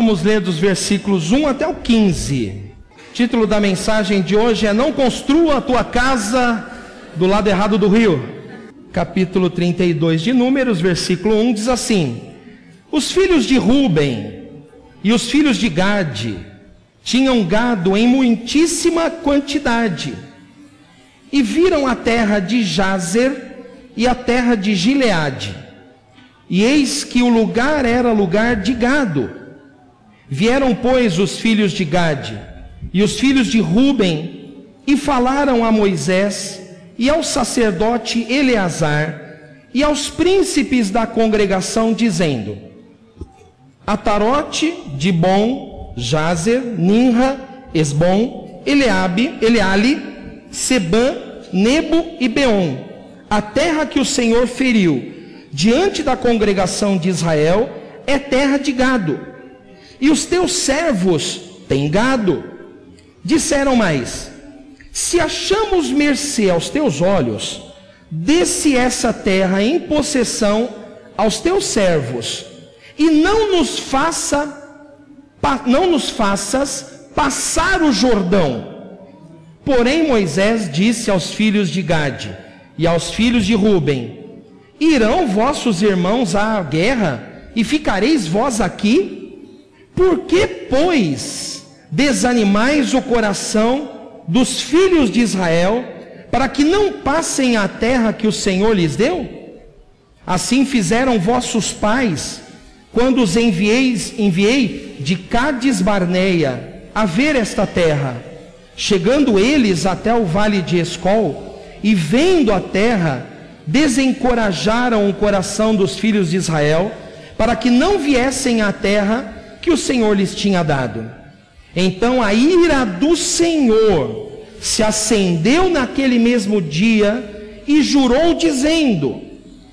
Vamos ler dos versículos 1 até o 15. O título da mensagem de hoje é Não construa a tua casa do lado errado do rio. Capítulo 32 de Números, versículo 1 diz assim: Os filhos de Ruben e os filhos de Gade tinham gado em muitíssima quantidade e viram a terra de Jazer e a terra de Gileade. E eis que o lugar era lugar de gado. Vieram, pois, os filhos de Gade e os filhos de Ruben e falaram a Moisés e ao sacerdote Eleazar e aos príncipes da congregação, dizendo: Atarote, Dibon, Jazer, Ninra, Esbom, Eleabe, Eleale, Sebã, Nebo e Beon, a terra que o Senhor feriu diante da congregação de Israel é terra de gado, e os teus servos têm gado. Disseram mais: Se achamos mercê aos teus olhos, dê-se essa terra em possessão aos teus servos, e não nos faça não nos faças passar o Jordão Porém, Moisés disse aos filhos de Gade e aos filhos de Ruben: Irão vossos irmãos à guerra e ficareis vós aqui? Por que, pois, desanimais o coração dos filhos de Israel para que não passem a terra que o Senhor lhes deu? Assim fizeram vossos pais quando os envieis, enviei de Cades Barneia a ver esta terra Chegando eles até o vale de Escol e vendo a terra, desencorajaram o coração dos filhos de Israel para que não viessem à terra que o Senhor lhes tinha dado. Então a ira do Senhor se acendeu naquele mesmo dia e jurou, dizendo: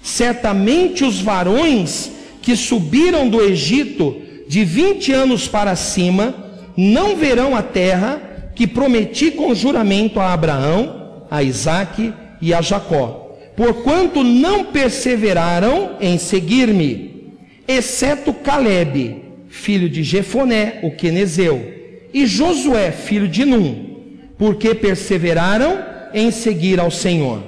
Certamente os varões que subiram do Egito de vinte anos para cima não verão a terra que prometi com juramento a Abraão, a Isaque e a Jacó, porquanto não perseveraram em seguir-me, exceto Caleb, filho de Jefoné, o quenezeu, e Josué, filho de Num, porque perseveraram em seguir ao Senhor.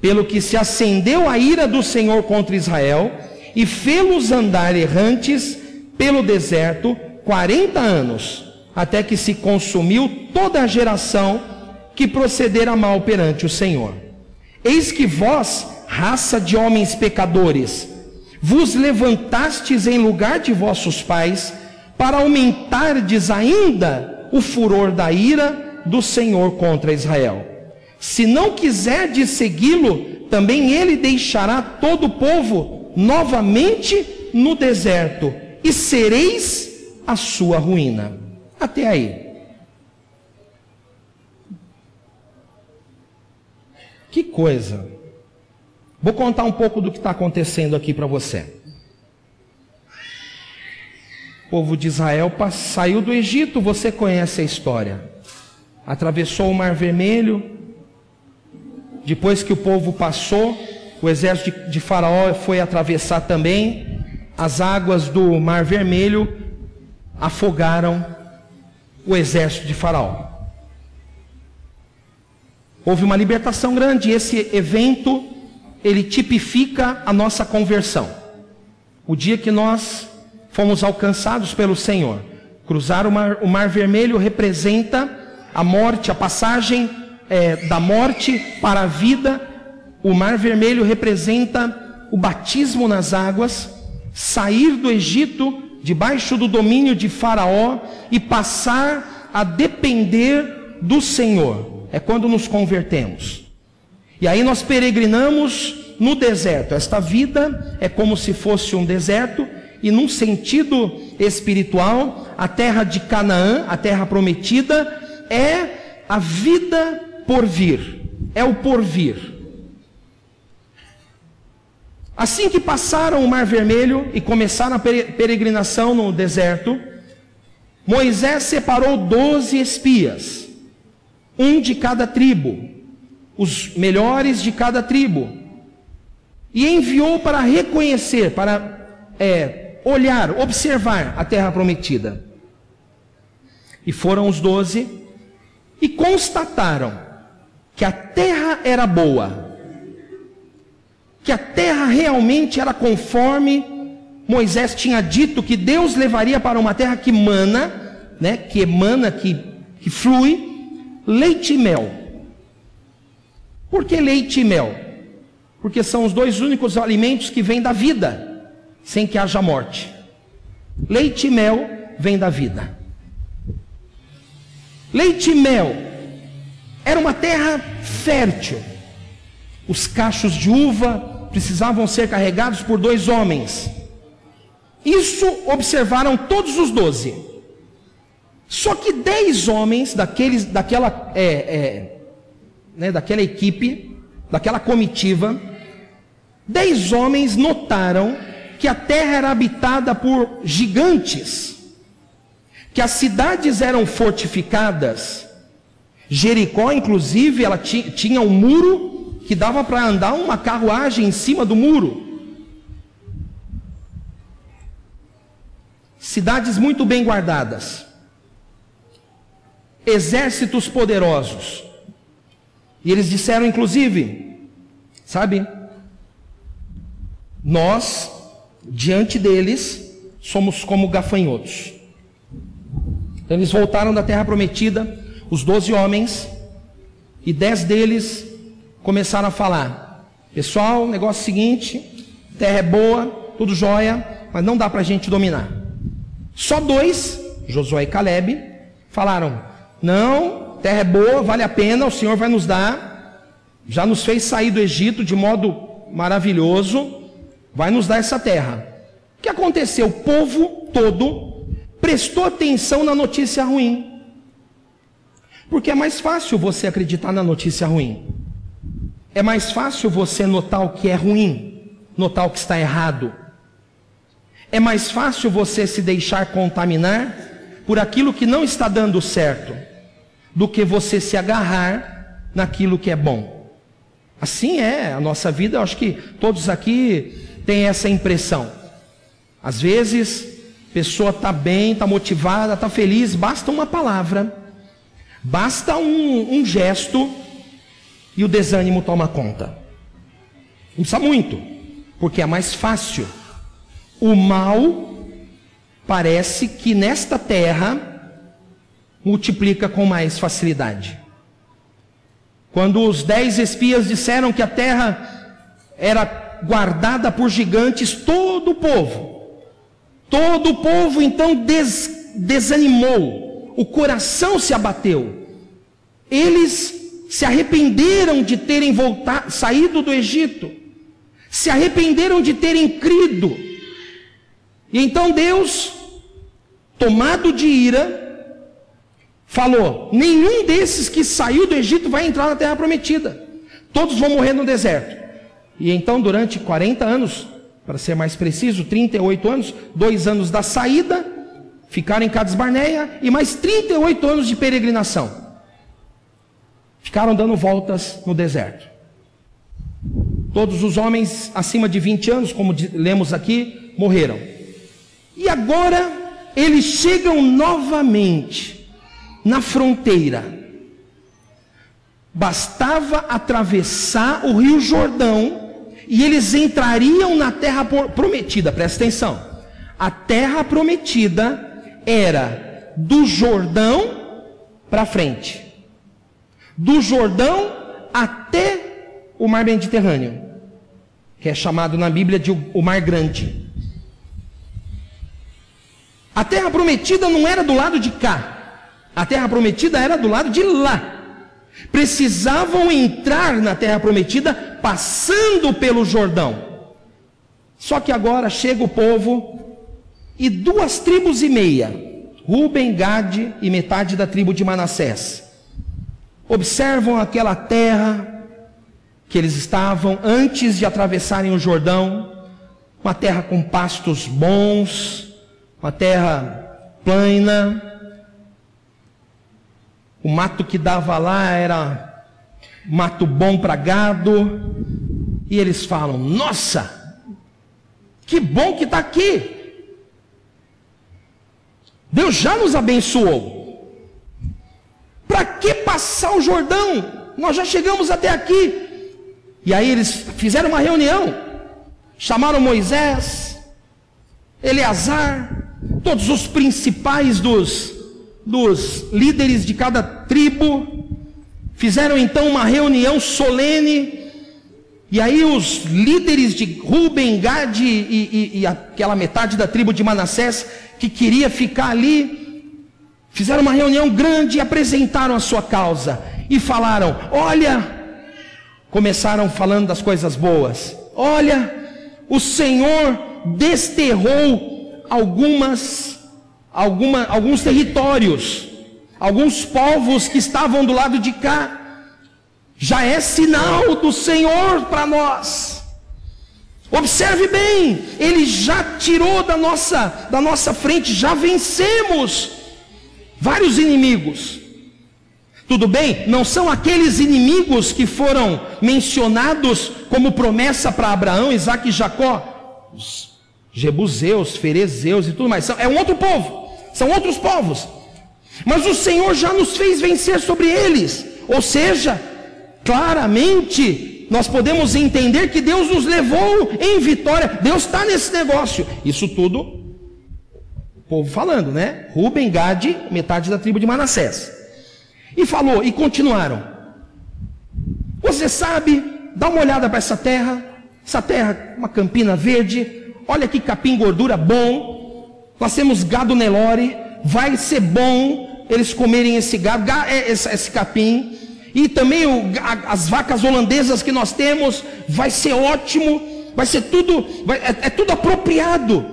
Pelo que se acendeu a ira do Senhor contra Israel e fê-los andar errantes pelo deserto quarenta anos até que se consumiu toda a geração que procedera mal perante o Senhor. Eis que vós, raça de homens pecadores, vos levantastes em lugar de vossos pais, para aumentardes ainda o furor da ira do Senhor contra Israel. Se não quiserdes segui-lo, também ele deixará todo o povo novamente no deserto, e sereis a sua ruína. Até aí. Que coisa. Vou contar um pouco do que está acontecendo aqui para você. O povo de Israel saiu do Egito, você conhece a história. Atravessou o Mar Vermelho. Depois que o povo passou, o exército de, Faraó foi atravessar também. As águas do Mar Vermelho afogaram o exército de Faraó. Houve uma libertação grande, esse evento ele tipifica a nossa conversão. O dia que nós fomos alcançados pelo Senhor. Cruzar o mar, o mar vermelho representa a morte, a passagem é, da morte para a vida. O mar vermelho representa o batismo nas águas, sair do Egito debaixo do domínio de Faraó e passar a depender do Senhor. É quando nos convertemos. E aí nós peregrinamos no deserto. Esta vida é como se fosse um deserto, e num sentido espiritual, a terra de Canaã, a terra prometida, é a vida por vir, é o porvir. Assim que passaram o Mar Vermelho e começaram a peregrinação no deserto, Moisés separou doze espias, um de cada tribo, os melhores de cada tribo, e enviou para reconhecer, para é, olhar, observar a terra prometida. E foram os doze e constataram que a terra era boa, que a terra realmente era conforme Moisés tinha dito que Deus levaria para uma terra que mana, né, que emana, que, que flui leite e mel. Por que leite e mel? Porque são os dois únicos alimentos que vêm da vida, sem que haja morte. Leite e mel vêm da vida. Leite e mel era uma terra fértil. Os cachos de uva precisavam ser carregados por dois homens. Isso observaram todos os doze. Só que dez homens daqueles, daquela, é, é, né, daquela equipe, daquela comitiva, dez homens notaram que a terra era habitada por gigantes, que as cidades eram fortificadas. Jericó, inclusive, ela tinha um muro que dava para andar uma carruagem em cima do muro. cidades muito bem guardadas, exércitos poderosos. E eles disseram, inclusive, sabe, nós, diante deles, somos como gafanhotos. Então, eles voltaram da terra prometida, os doze homens, e dez deles começaram a falar: Pessoal, negócio é seguinte, terra é boa, tudo jóia, mas não dá para a gente dominar. Só dois, Josué e Caleb, falaram: Não, terra é boa, vale a pena, o Senhor vai nos dar, já nos fez sair do Egito de modo maravilhoso, vai nos dar essa terra. O que aconteceu? O povo todo prestou atenção na notícia ruim. Porque é mais fácil você acreditar na notícia ruim. É mais fácil você notar o que é ruim, notar o que está errado. É mais fácil você se deixar contaminar por aquilo que não está dando certo, do que você se agarrar naquilo que é bom. Assim é a nossa vida, eu acho que todos aqui têm essa impressão. Às vezes, a pessoa está bem, está motivada, está feliz, basta uma palavra, basta um, um gesto e o desânimo toma conta. Não precisa muito, porque é mais fácil o mal parece que nesta terra multiplica com mais facilidade. Quando os dez espias disseram que a terra era guardada por gigantes, todo o povo, todo o povo então des, desanimou, o coração se abateu. Eles se arrependeram de terem voltado, saído do Egito, se arrependeram de terem crido e então Deus, tomado de ira, falou: nenhum desses que saiu do Egito vai entrar na terra prometida, todos vão morrer no deserto. E então, durante 40 anos, para ser mais preciso, 38 anos, dois anos da saída, ficaram em Cades Barneia e mais 38 anos de peregrinação. Ficaram dando voltas no deserto. Todos os homens acima de 20 anos, como lemos aqui, morreram. E agora eles chegam novamente na fronteira. Bastava atravessar o rio Jordão e eles entrariam na terra prometida. Presta atenção. A terra prometida era do Jordão para frente. Do Jordão até o mar Mediterrâneo, que é chamado na Bíblia de o Mar Grande. A terra prometida não era do lado de cá. A terra prometida era do lado de lá. Precisavam entrar na terra prometida passando pelo Jordão. Só que agora chega o povo e duas tribos e meia, Ruben, Gade e metade da tribo de Manassés, observam aquela terra que eles estavam antes de atravessarem o Jordão, uma terra com pastos bons, uma terra plana. O mato que dava lá era mato bom para gado. E eles falam: Nossa, que bom que está aqui. Deus já nos abençoou. Para que passar o Jordão? Nós já chegamos até aqui. E aí eles fizeram uma reunião, chamaram Moisés, Eleazar, todos os principais dos, dos líderes de cada tribo, fizeram então uma reunião solene, e aí os líderes de Ruben, Gad e, e, e aquela metade da tribo de Manassés que queria ficar ali, fizeram uma reunião grande e apresentaram a sua causa e falaram: Olha, começaram falando das coisas boas. Olha, o Senhor desterrou algumas, alguma, alguns territórios, alguns povos que estavam do lado de cá. Já é sinal do Senhor para nós. Observe bem, Ele já tirou da nossa, da nossa frente, já vencemos vários inimigos. Tudo bem? Não são aqueles inimigos que foram mencionados como promessa para Abraão, Isaac e Jacó, os Jebuseus, Ferezeus e tudo mais. É um outro povo, são outros povos. Mas o Senhor já nos fez vencer sobre eles. Ou seja, claramente nós podemos entender que Deus nos levou em vitória. Deus está nesse negócio. Isso tudo, o povo falando, né? Ruben, Gade, metade da tribo de Manassés. E falou, e continuaram. Você sabe, dá uma olhada para essa terra, essa terra, uma campina verde, olha que capim gordura bom, nós temos gado Nelore, vai ser bom eles comerem esse gado, é, esse capim, e também as vacas holandesas que nós temos, vai ser ótimo, vai ser tudo, é, é tudo apropriado,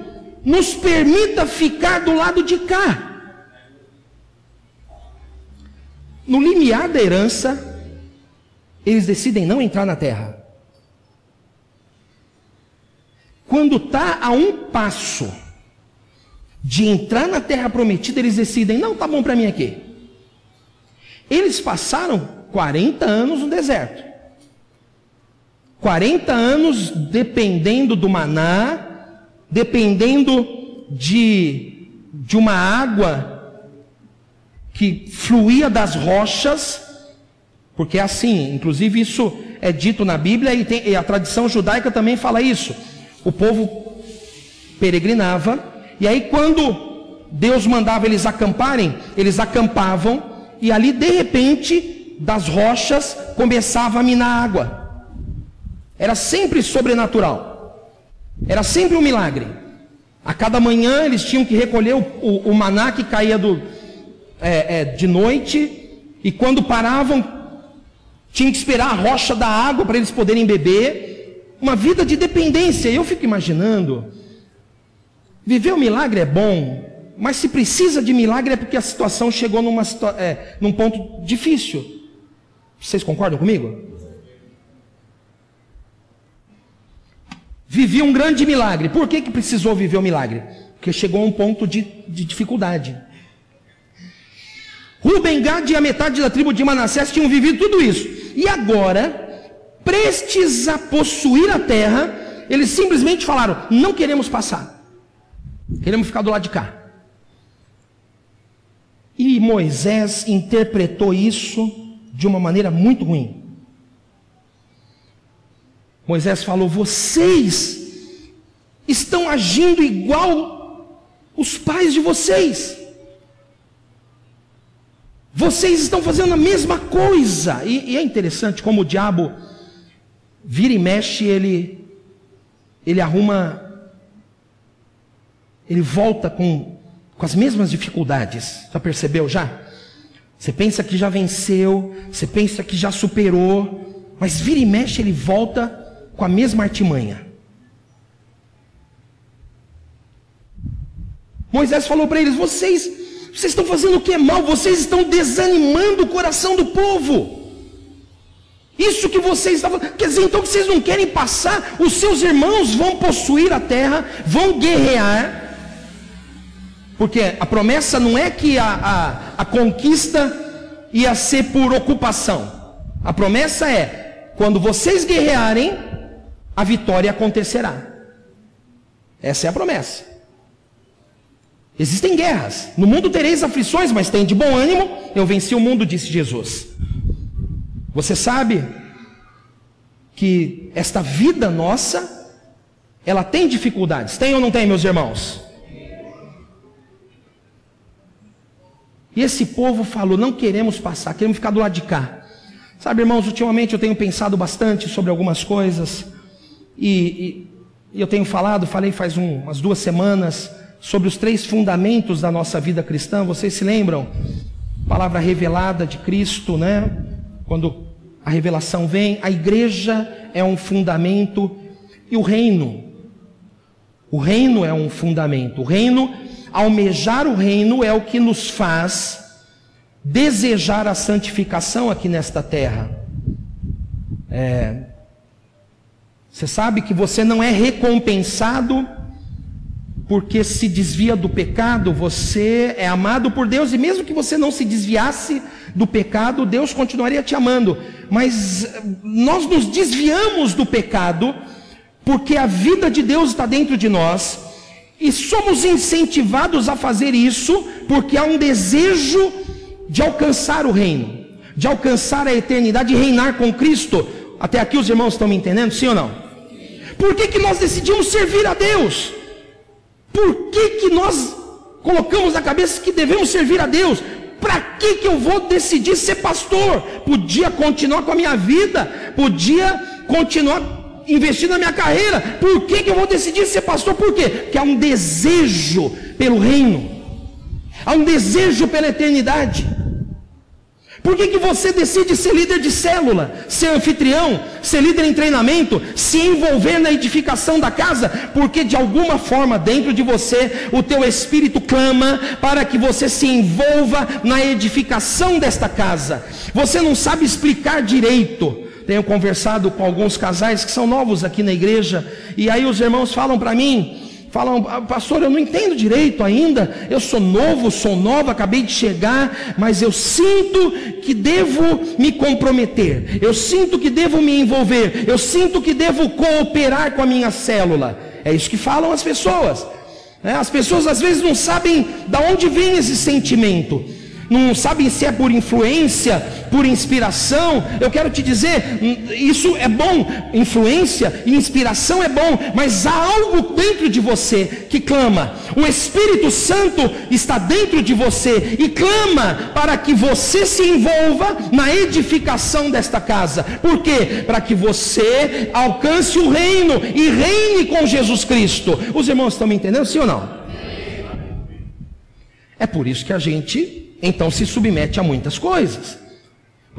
nos permita ficar do lado de cá. no limiar da herança, eles decidem não entrar na terra. Quando está a um passo de entrar na terra prometida, eles decidem: não, tá bom para mim aqui. Eles passaram 40 anos no deserto. 40 anos dependendo do maná, dependendo de, de uma água que fluía das rochas, porque é assim, inclusive isso é dito na Bíblia e, tem, e a tradição judaica também fala isso. O povo peregrinava, e aí quando Deus mandava eles acamparem, eles acampavam, e ali de repente, das rochas, começava a minar água. Era sempre sobrenatural, era sempre um milagre. A cada manhã eles tinham que recolher o, o, o maná que caía do, é, é, de noite, e quando paravam, tinham que esperar a rocha da água para eles poderem beber. Uma vida de dependência. Eu fico imaginando, viver o milagre é bom, mas se precisa de milagre é porque a situação chegou numa, é, num ponto difícil. Vocês concordam comigo? Vivi um grande milagre. Por que, que precisou viver o milagre? Porque chegou a um ponto de, de dificuldade. Ruben, Gad e a metade da tribo de Manassés tinham vivido tudo isso. E agora, prestes a possuir a terra, eles simplesmente falaram: não queremos passar, queremos ficar do lado de cá. E Moisés interpretou isso de uma maneira muito ruim. Moisés falou: vocês estão agindo igual os pais de vocês. Vocês estão fazendo a mesma coisa. E, e, é interessante como o diabo vira e mexe, ele, ele arruma, ele volta com, com as mesmas dificuldades. Já percebeu já? Você pensa que já venceu, você pensa que já superou, mas vira e mexe, ele volta com a mesma artimanha. Moisés falou para eles: vocês vocês estão fazendo o que é mal, vocês estão desanimando o coração do povo. Isso que vocês estavam. Quer dizer, então que vocês não querem passar, os seus irmãos vão possuir a terra, vão guerrear. Porque a promessa não é que a, a, a conquista ia ser por ocupação. A promessa é: quando vocês guerrearem, a vitória acontecerá. Essa é a promessa. Existem guerras. No mundo tereis aflições, mas tem de bom ânimo. Eu venci o mundo, disse Jesus. Você sabe que esta vida nossa, ela tem dificuldades. Tem ou não tem, meus irmãos? E esse povo falou: não queremos passar, queremos ficar do lado de cá. Sabe, irmãos, ultimamente eu tenho pensado bastante sobre algumas coisas. E, e eu tenho falado, falei faz um, umas duas semanas, sobre os três fundamentos da nossa vida cristã. Vocês se lembram? Palavra revelada de Cristo, né? Quando a revelação vem, a igreja é um fundamento e o reino. O reino é um fundamento. O reino, almejar o reino é o que nos faz desejar a santificação aqui nesta terra. É, você sabe que você não é recompensado porque se desvia do pecado, você é amado por Deus, e mesmo que você não se desviasse do pecado, Deus continuaria te amando. Mas eh, nós nos desviamos do pecado, porque a vida de Deus está dentro de nós, e somos incentivados a fazer isso, porque há um desejo de alcançar o reino, de alcançar a eternidade e reinar com Cristo. Até aqui os irmãos estão me entendendo, sim ou não? Por que, que nós decidimos servir a Deus? Por que, que nós colocamos na cabeça que devemos servir a Deus? Para que, que eu vou decidir ser pastor? Podia continuar com a minha vida, podia continuar investindo na minha carreira. Por que, que eu vou decidir ser pastor? Por quê? Porque há um desejo pelo reino, há um desejo pela eternidade. Por que, que você decide ser líder de célula, ser anfitrião, ser líder em treinamento, se envolver na edificação da casa? Porque de alguma forma dentro de você o teu espírito clama para que você se envolva na edificação desta casa. Você não sabe explicar direito. Tenho conversado com alguns casais que são novos aqui na igreja, e aí os irmãos falam para mim, falam, ah, pastor, eu não entendo direito ainda, eu sou novo, sou nova, acabei de chegar, mas eu sinto que devo me comprometer, eu sinto que devo me envolver, eu sinto que devo cooperar com a minha célula. É isso que falam as pessoas. Né? As pessoas às vezes não sabem de onde vem esse sentimento não sabem se é por influência, por inspiração. Eu quero te dizer, isso é bom, influência e inspiração é bom, mas há algo dentro de você que clama. O Espírito Santo está dentro de você e clama para que você se envolva na edificação desta casa. Por quê? Para que você alcance o reino e reine com Jesus Cristo. Os irmãos estão me entendendo, sim ou não? É por isso que a gente então se submete a muitas coisas.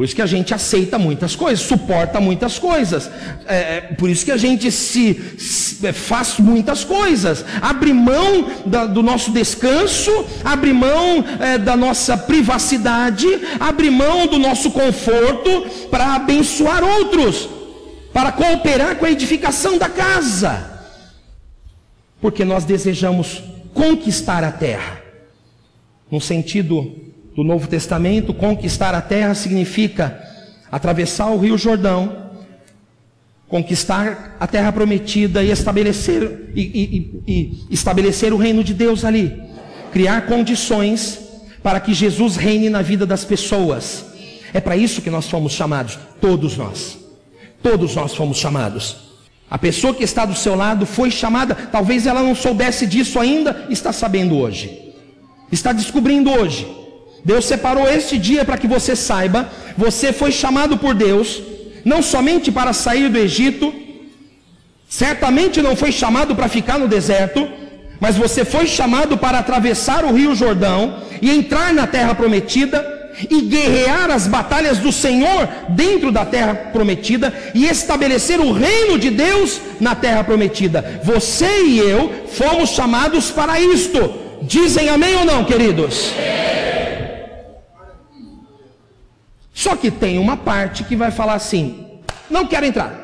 Por isso que a gente aceita muitas coisas, suporta muitas coisas. É, é, por isso que a gente se, se é, faz muitas coisas. Abre mão da, do nosso descanso, abre mão é, da nossa privacidade, abre mão do nosso conforto para abençoar outros, para cooperar com a edificação da casa. Porque nós desejamos conquistar a terra. No sentido do Novo Testamento, conquistar a terra significa atravessar o Rio Jordão, conquistar a terra prometida e estabelecer, e, e, e, estabelecer o reino de Deus ali, criar condições para que Jesus reine na vida das pessoas. É para isso que nós fomos chamados, todos nós. Todos nós fomos chamados. A pessoa que está do seu lado foi chamada, talvez ela não soubesse disso ainda, está sabendo hoje. Está descobrindo hoje. Deus separou este dia para que você saiba, você foi chamado por Deus, não somente para sair do Egito, certamente não foi chamado para ficar no deserto, mas você foi chamado para atravessar o Rio Jordão e entrar na terra prometida e guerrear as batalhas do Senhor dentro da terra prometida e estabelecer o reino de Deus na terra prometida. Você e eu fomos chamados para isto. Dizem amém ou não, queridos? Só que tem uma parte que vai falar assim: não quero entrar.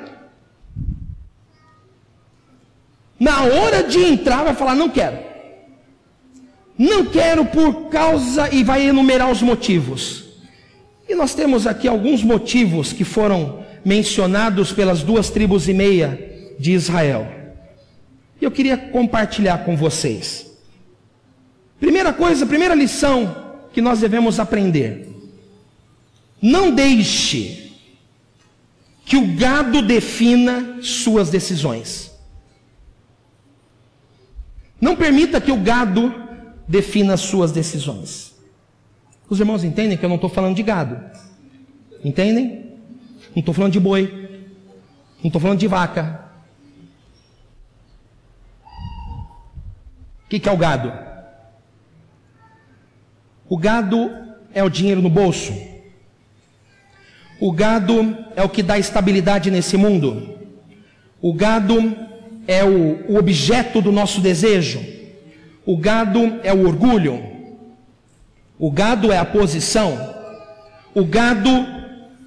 Na hora de entrar, vai falar: não quero. Não quero por causa, e vai enumerar os motivos. E nós temos aqui alguns motivos que foram mencionados pelas duas tribos e meia de Israel. E eu queria compartilhar com vocês. Primeira coisa, primeira lição que nós devemos aprender: não deixe que o gado defina suas decisões. Não permita que o gado defina suas decisões. Os irmãos entendem que eu não estou falando de gado. Entendem? Não estou falando de boi. Não estou falando de vaca. O que, que é o gado? O gado é o dinheiro no bolso. O gado é o que dá estabilidade nesse mundo. O gado é o, o objeto do nosso desejo. O gado é o orgulho. O gado é a posição. O gado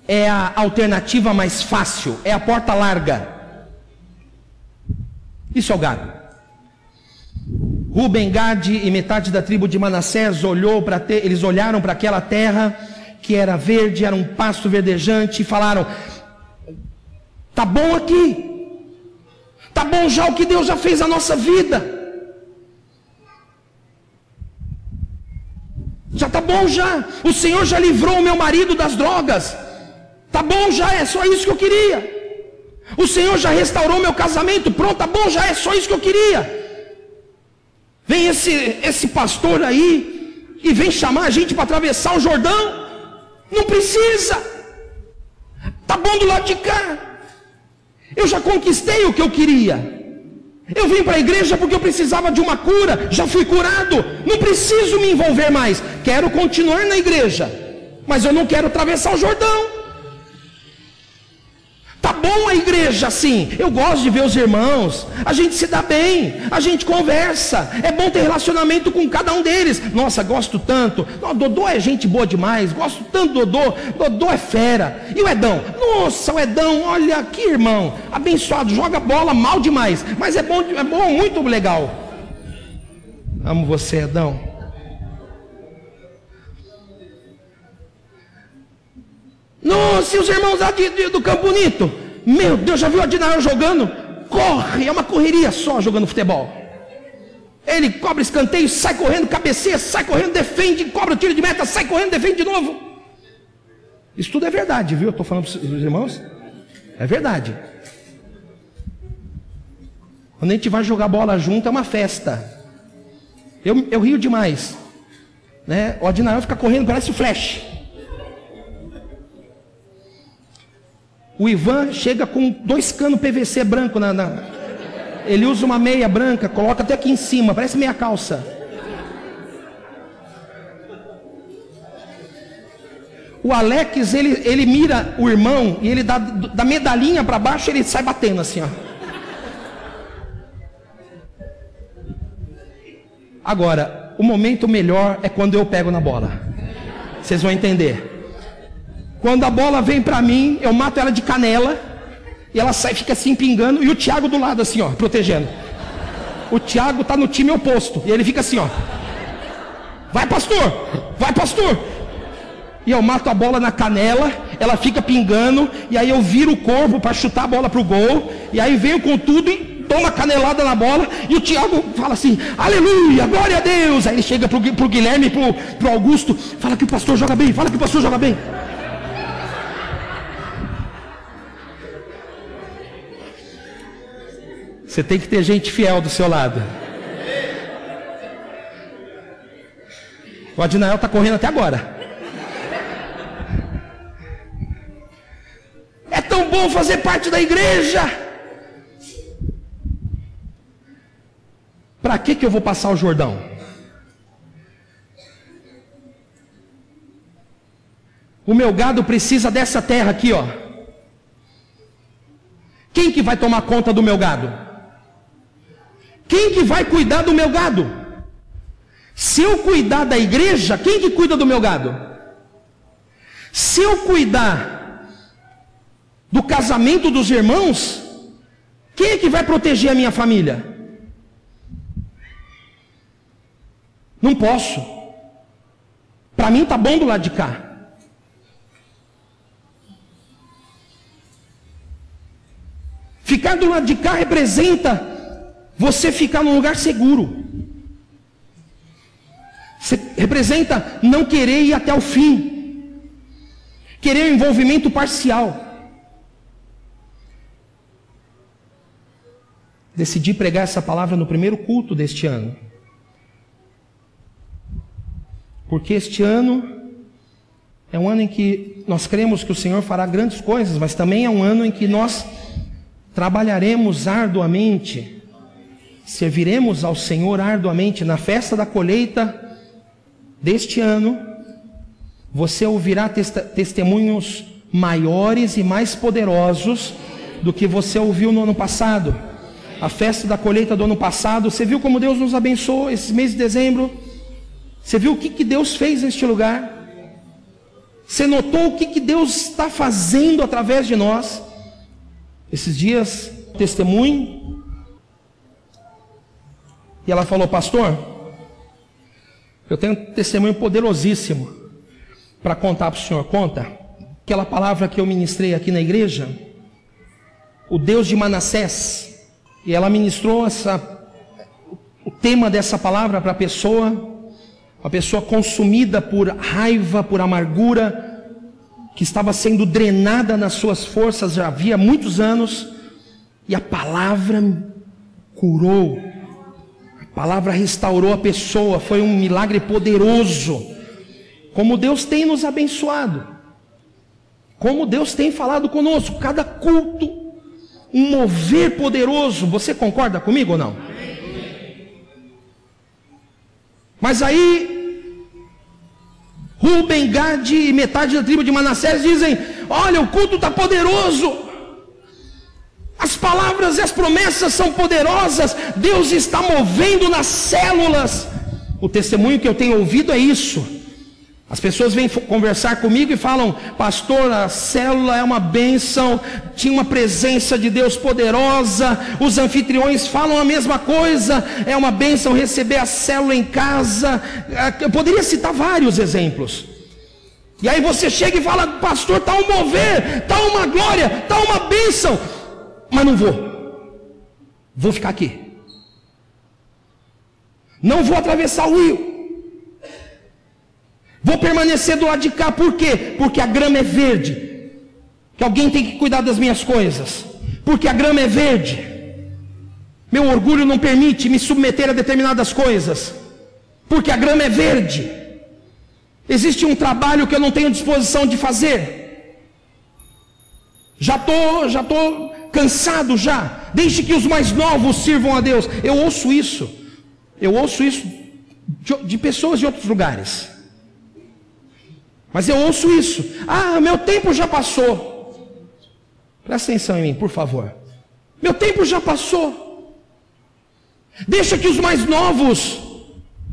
é a alternativa mais fácil, é a porta larga. Isso é o gado. Ruben, Gade e metade da tribo de Manassés olhou para eles olharam para aquela terra que era verde, era um pasto verdejante e falaram: "Tá bom aqui. Tá bom já o que Deus já fez na nossa vida. Já tá bom já. O Senhor já livrou o meu marido das drogas. Tá bom já, é só isso que eu queria. O Senhor já restaurou meu casamento. Pronto, tá bom já, é só isso que eu queria. Vem esse, esse pastor aí e vem chamar a gente para atravessar o Jordão. Não precisa. Tá bom do lado de cá. Eu já conquistei o que eu queria. Eu vim para a igreja porque eu precisava de uma cura, já fui curado, não preciso me envolver mais. Quero continuar na igreja, mas eu não quero atravessar o Jordão. Igreja assim. Eu gosto de ver os irmãos. A gente se dá bem, a gente conversa. É bom ter relacionamento com cada um deles. Nossa, gosto tanto. Não, Dodô é gente boa demais. Gosto tanto do Dodô. Dodô é fera. E o Edão? Nossa, o Edão, olha que irmão. Abençoado, joga bola mal demais. Mas é bom, é bom, muito legal. Amo você, Edão. Nossa, e os irmãos lá de, de, do Campo Bonito? Meu Deus, já viu a Dinael jogando? Corre, é uma correria só jogando futebol. Ele cobra escanteio, sai correndo, cabeceia, sai correndo, defende, cobra o tiro de meta, sai correndo, defende de novo. Isso tudo é verdade, viu? Eu estou falando para os irmãos. É verdade. Quando a gente vai jogar bola junto, é uma festa. Eu, eu rio demais. Né? O Adinael fica correndo, parece o flash. O Ivan chega com dois canos PVC branco na, na, Ele usa uma meia branca, coloca até aqui em cima, parece meia calça. O Alex, ele, ele mira o irmão e ele dá da medalhinha para baixo, ele sai batendo assim, ó. Agora, o momento melhor é quando eu pego na bola. Vocês vão entender. Quando a bola vem para mim, eu mato ela de canela. E ela sai, fica assim pingando. E o Thiago do lado, assim, ó, protegendo. O Thiago tá no time oposto. E ele fica assim, ó. Vai, pastor! Vai, pastor! E eu mato a bola na canela, ela fica pingando, e aí eu viro o corpo para chutar a bola pro gol, e aí venho com tudo e toma canelada na bola, e o Thiago fala assim, aleluia, glória a Deus. Aí ele chega pro, pro Guilherme, pro, pro Augusto, fala que o pastor joga bem, fala que o pastor joga bem. Você tem que ter gente fiel do seu lado. O Adinael está correndo até agora. É tão bom fazer parte da igreja. Para que, que eu vou passar o Jordão? O meu gado precisa dessa terra aqui, ó. Quem que vai tomar conta do meu gado? Quem que vai cuidar do meu gado? Se eu cuidar da igreja, quem que cuida do meu gado? Se eu cuidar do casamento dos irmãos, quem é que vai proteger a minha família? Não posso. Para mim tá bom do lado de cá. Ficar do lado de cá representa você ficar num lugar seguro. Você representa não querer ir até o fim, querer um envolvimento parcial. Decidi pregar essa palavra no primeiro culto deste ano. Porque este ano é um ano em que nós cremos que o Senhor fará grandes coisas, mas também é um ano em que nós trabalharemos arduamente, serviremos ao Senhor arduamente. Na festa da colheita deste ano, você ouvirá testemunhos maiores e mais poderosos do que você ouviu no ano passado. A festa da colheita do ano passado, você viu como Deus nos abençoou esse mês de dezembro? Você viu o que, que Deus fez neste lugar? Você notou o que, que Deus está fazendo através de nós? Esses dias, testemunho. E ela falou, pastor, eu tenho um testemunho poderosíssimo para contar para o senhor. Conta. Aquela palavra que eu ministrei aqui na igreja, o Deus de Manassés. E ela ministrou essa, o tema dessa palavra para a pessoa uma pessoa consumida por raiva, por amargura, que estava sendo drenada nas suas forças já havia muitos anos, e a palavra curou, palavra restaurou a pessoa, foi um milagre poderoso. Como Deus tem nos abençoado, como Deus tem falado conosco, cada culto, um mover poderoso. Você concorda comigo ou não? Mas aí, Rubem, Gad e metade da tribo de Manassés dizem: Olha, o culto está poderoso. As palavras e as promessas são poderosas. Deus está movendo nas células. O testemunho que eu tenho ouvido é isso. As pessoas vêm conversar comigo e falam, pastor, a célula é uma bênção, tinha uma presença de Deus poderosa, os anfitriões falam a mesma coisa, é uma bênção receber a célula em casa. É, eu poderia citar vários exemplos. E aí você chega e fala, pastor, está um mover, está uma glória, está uma bênção, mas não vou, vou ficar aqui, não vou atravessar o rio. Vou permanecer do lado de cá, por quê? Porque a grama é verde. Que alguém tem que cuidar das minhas coisas. Porque a grama é verde. Meu orgulho não permite me submeter a determinadas coisas. Porque a grama é verde. Existe um trabalho que eu não tenho disposição de fazer. Já tô, já tô cansado já. Deixe que os mais novos sirvam a Deus. Eu ouço isso. Eu ouço isso de, de pessoas de outros lugares. Mas eu ouço isso. Ah, meu tempo já passou. Presta atenção em mim, por favor. Meu tempo já passou. Deixa que os mais novos,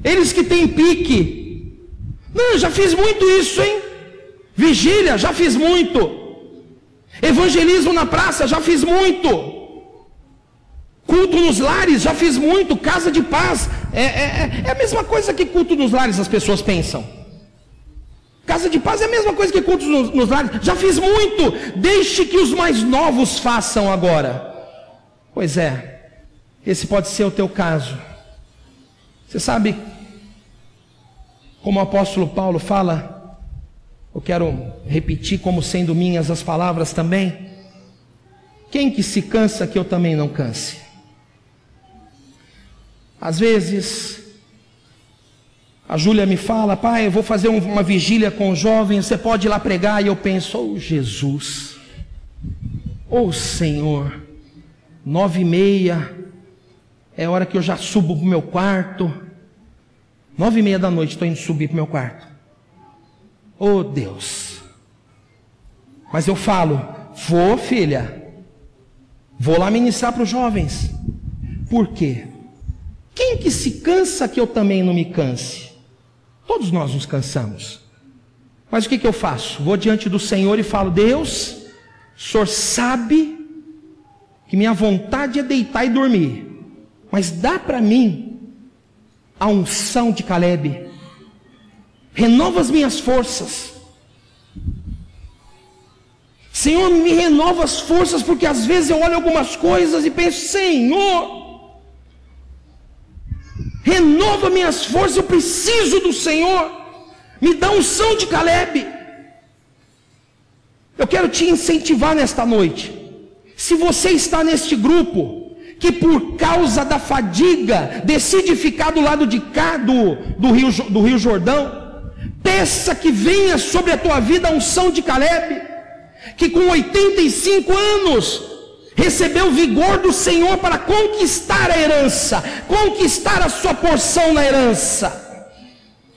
eles que têm pique. Não, já fiz muito isso, hein? Vigília, já fiz muito. Evangelismo na praça, já fiz muito. Culto nos lares, já fiz muito. Casa de paz, é, é, é a mesma coisa que culto nos lares, as pessoas pensam. Casa de paz é a mesma coisa que cultos nos, nos lares. Já fiz muito. Deixe que os mais novos façam agora. Pois é, esse pode ser o teu caso. Você sabe, como o apóstolo Paulo fala, eu quero repetir como sendo minhas as palavras também. Quem que se cansa que eu também não canse? Às vezes, a Júlia me fala, pai, eu vou fazer uma vigília com jovens, você pode ir lá pregar? E eu penso, oh Jesus, oh Senhor, nove e meia, é hora que eu já subo para o meu quarto, nove e meia da noite estou indo subir para o meu quarto. Oh Deus, mas eu falo, vou filha, vou lá ministrar para os jovens, por quê? Quem que se cansa que eu também não me canse? Todos nós nos cansamos. Mas o que, que eu faço? Vou diante do Senhor e falo: Deus, o Senhor sabe que minha vontade é deitar e dormir, mas dá para mim a unção de Caleb, renova as minhas forças. Senhor, me renova as forças, porque às vezes eu olho algumas coisas e penso: Senhor, renova minhas forças, eu preciso do Senhor. Me dá um som de Caleb. Eu quero te incentivar nesta noite. Se você está neste grupo, que por causa da fadiga decide ficar do lado de cá do, do, rio, do rio Jordão, peça que venha sobre a tua vida a unção de Caleb, que com 85 anos recebeu vigor do Senhor para conquistar a herança, conquistar a sua porção na herança.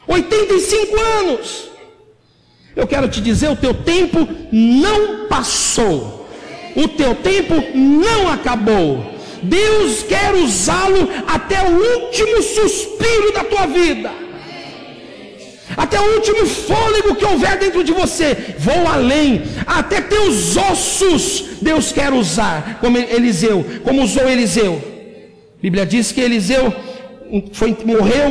85 anos. Eu quero te dizer, o teu tempo não passou. O teu tempo não acabou. Deus quer usá-lo até o último suspiro da tua vida. Até o último fôlego que houver dentro de você, vou além, até teus ossos, Deus quer usar, como Eliseu, como usou Eliseu. A Bíblia diz que Eliseu foi, morreu,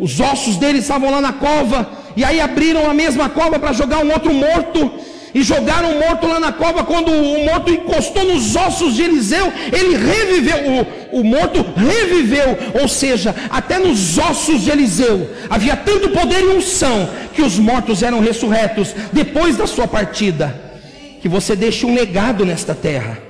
os ossos dele estavam lá na cova, e aí abriram a mesma cova para jogar um outro morto, e jogaram o morto lá na cova. Quando o morto encostou nos ossos de Eliseu, ele reviveu. O, o morto reviveu, ou seja, até nos ossos de Eliseu havia tanto poder e unção que os mortos eram ressurretos depois da sua partida. Que você deixe um legado nesta terra.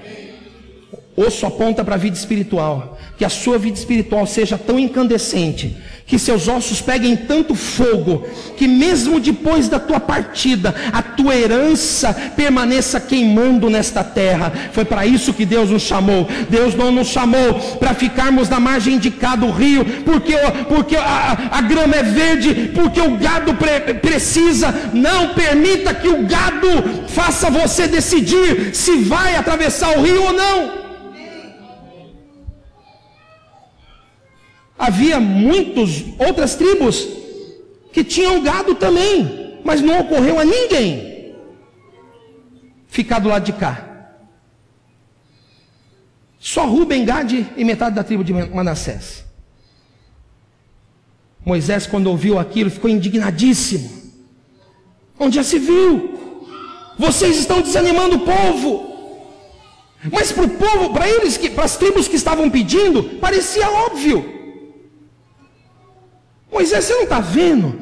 Osso aponta para a vida espiritual. Que a sua vida espiritual seja tão incandescente que seus ossos peguem tanto fogo, que mesmo depois da tua partida, a tua herança permaneça queimando nesta terra. Foi para isso que Deus nos chamou. Deus não nos chamou para ficarmos na margem de cá do rio, porque, porque a, a grama é verde, porque o gado pre, precisa. Não permita que o gado faça você decidir se vai atravessar o rio ou não. Havia muitas outras tribos que tinham gado também, mas não ocorreu a ninguém ficar do lado de cá. Só Rubem, Gade e metade da tribo de Manassés. Moisés, quando ouviu aquilo, ficou indignadíssimo. Onde já se viu? Vocês estão desanimando o povo. Mas para o povo, para eles, para as tribos que estavam pedindo, parecia óbvio. Moisés, você não está vendo?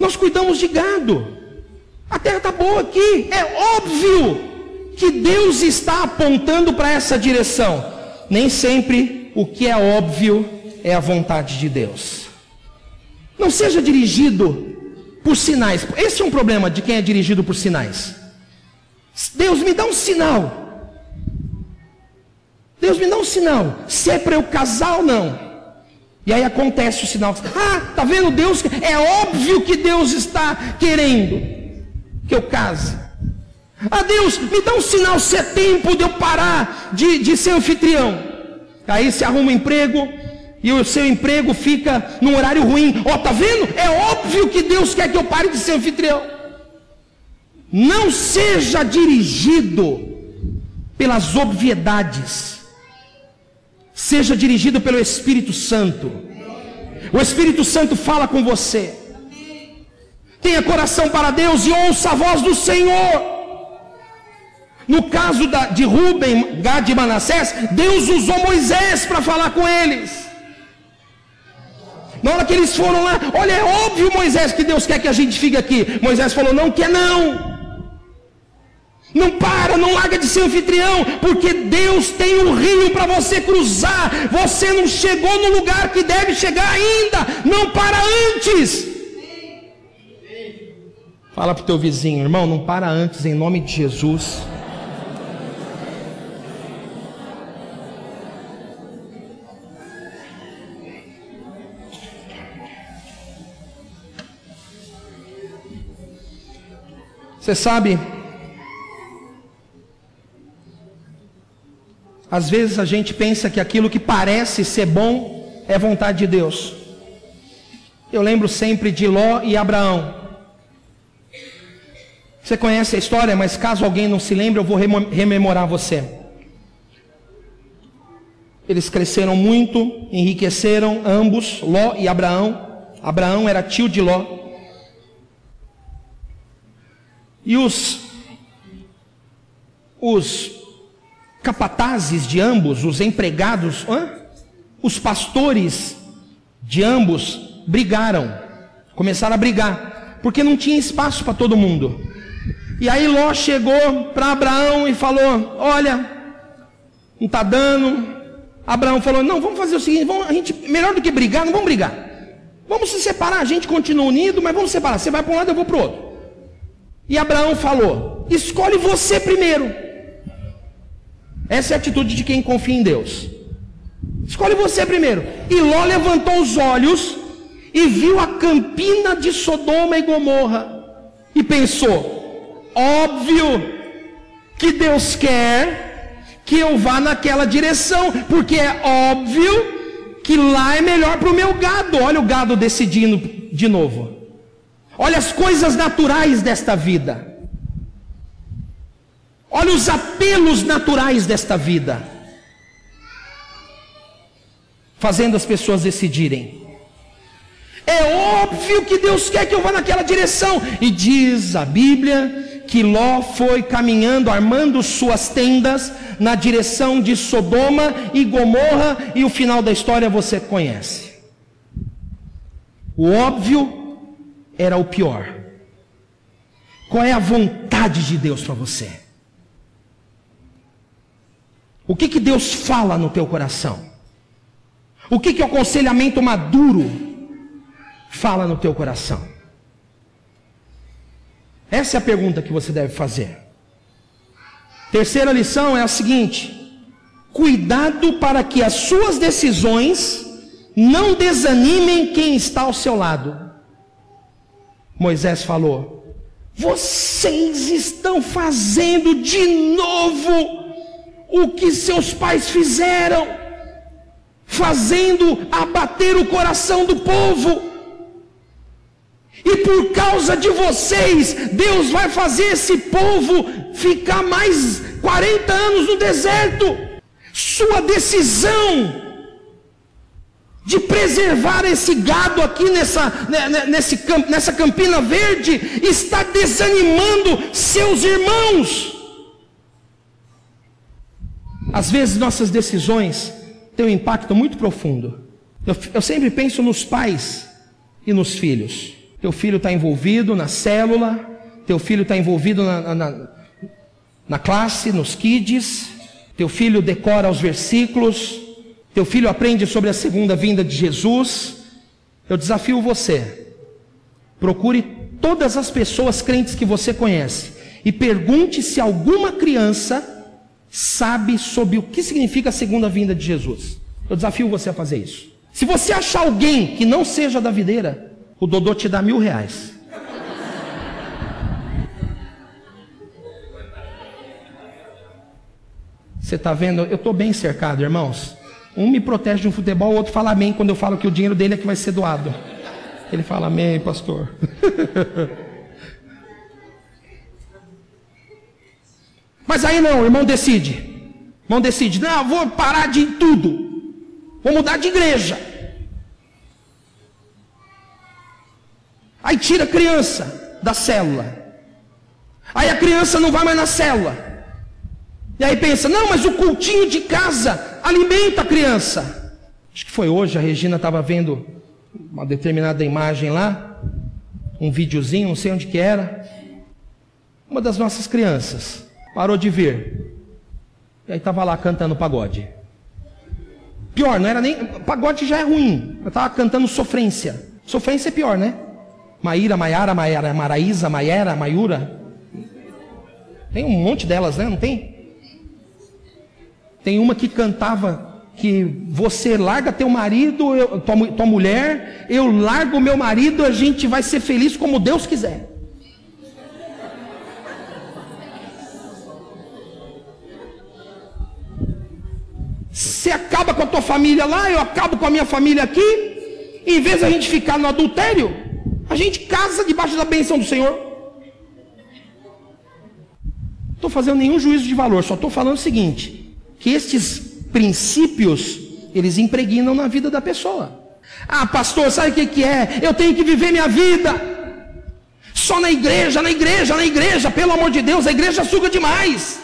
Nós cuidamos de gado. A terra está boa aqui. É óbvio que Deus está apontando para essa direção. Nem sempre o que é óbvio é a vontade de Deus. Não seja dirigido por sinais. Esse é um problema de quem é dirigido por sinais. Deus me dá um sinal. Deus me dá um sinal. Se é para eu casar ou não. E aí acontece o sinal. Ah, tá vendo Deus? É óbvio que Deus está querendo que eu case. Ah, Deus, me dá um sinal se é tempo de eu parar de, de ser anfitrião. Aí se arruma um emprego e o seu emprego fica num horário ruim. Ó, oh, tá vendo? É óbvio que Deus quer que eu pare de ser anfitrião. Não seja dirigido pelas obviedades Seja dirigido pelo Espírito Santo. O Espírito Santo fala com você. Tenha coração para Deus e ouça a voz do Senhor. No caso da, de Rubem, Gad e Manassés, Deus usou Moisés para falar com eles. Na hora que eles foram lá, olha, é óbvio, Moisés, que Deus quer que a gente fique aqui. Moisés falou: não quer não. Não para, não larga de ser anfitrião, porque Deus tem um rio para você cruzar. Você não chegou no lugar que deve chegar ainda. Não para antes. Fala para o teu vizinho, irmão, não para antes, em nome de Jesus. Você sabe, Às vezes a gente pensa que aquilo que parece ser bom é vontade de Deus. Eu lembro sempre de Ló e Abraão. Você conhece a história, mas caso alguém não se lembre, eu vou rememorar você. Eles cresceram muito, enriqueceram ambos, Ló e Abraão. Abraão era tio de Ló. E os os capatazes de ambos, os empregados, os pastores de ambos brigaram, começaram a brigar, porque não tinha espaço para todo mundo. E aí Ló chegou para Abraão e falou: Olha, não está dando. Abraão falou: Não, vamos fazer o seguinte: vamos, a gente, melhor do que brigar, não vamos brigar. Vamos se separar, a gente continua unido, mas vamos separar. Você vai para um lado, eu vou para o outro. E Abraão falou: Escolhe você primeiro. Essa é a atitude de quem confia em Deus. Escolhe você primeiro. E Ló levantou os olhos e viu a campina de Sodoma e Gomorra. E pensou: óbvio que Deus quer que eu vá naquela direção, porque é óbvio que lá é melhor para o meu gado. Olha o gado decidindo de novo. Olha as coisas naturais desta vida. Olha os apelos naturais desta vida. Fazendo as pessoas decidirem. É óbvio que Deus quer que eu vá naquela direção. E diz a Bíblia que Ló foi caminhando, armando suas tendas na direção de Sodoma e Gomorra, e o final da história você conhece. O óbvio era o pior. Qual é a vontade de Deus para você? O que, que Deus fala no teu coração? O que, que o aconselhamento maduro fala no teu coração? Essa é a pergunta que você deve fazer. Terceira lição é a seguinte: cuidado para que as suas decisões não desanimem quem está ao seu lado. Moisés falou: vocês estão fazendo de novo o que seus pais fizeram, fazendo abater o coração do povo. E por causa de vocês, Deus vai fazer esse povo ficar mais 40 anos no deserto. Sua decisão de preservar esse gado aqui nessa, né, né, nesse, nessa campina verde está desanimando seus irmãos. Às vezes nossas decisões têm um impacto muito profundo. Eu, eu sempre penso nos pais e nos filhos. Teu filho está envolvido na célula, teu filho está envolvido na, na, na classe, nos kids, teu filho decora os versículos, teu filho aprende sobre a segunda vinda de Jesus. Eu desafio você, procure todas as pessoas crentes que você conhece e pergunte se alguma criança sabe sobre o que significa a segunda vinda de Jesus. Eu desafio você a fazer isso. Se você achar alguém que não seja da videira, o Dodô te dá mil reais. Você está vendo? Eu estou bem cercado, irmãos. Um me protege de um futebol, o outro fala amém quando eu falo que o dinheiro dele é que vai ser doado. Ele fala amém, pastor. Mas aí não, o irmão decide. O irmão decide, não, vou parar de tudo. Vou mudar de igreja. Aí tira a criança da célula. Aí a criança não vai mais na célula. E aí pensa: não, mas o cultinho de casa alimenta a criança. Acho que foi hoje, a Regina estava vendo uma determinada imagem lá, um videozinho, não sei onde que era. Uma das nossas crianças parou de ver. E aí estava lá cantando pagode. Pior, não era nem. Pagode já é ruim. Eu estava cantando sofrência. Sofrência é pior, né? Maíra, Maiara, Maiara, Maraísa, Maiera, Maiura. Tem um monte delas, né? Não tem? Tem uma que cantava que você larga teu marido, eu, tua, tua mulher, eu largo meu marido, a gente vai ser feliz como Deus quiser. Você acaba com a tua família lá, eu acabo com a minha família aqui. Em vez de a gente ficar no adultério, a gente casa debaixo da benção do Senhor. Não estou fazendo nenhum juízo de valor, só estou falando o seguinte: que estes princípios eles impregnam na vida da pessoa. Ah, pastor, sabe o que, que é? Eu tenho que viver minha vida. Só na igreja, na igreja, na igreja, pelo amor de Deus, a igreja suga demais.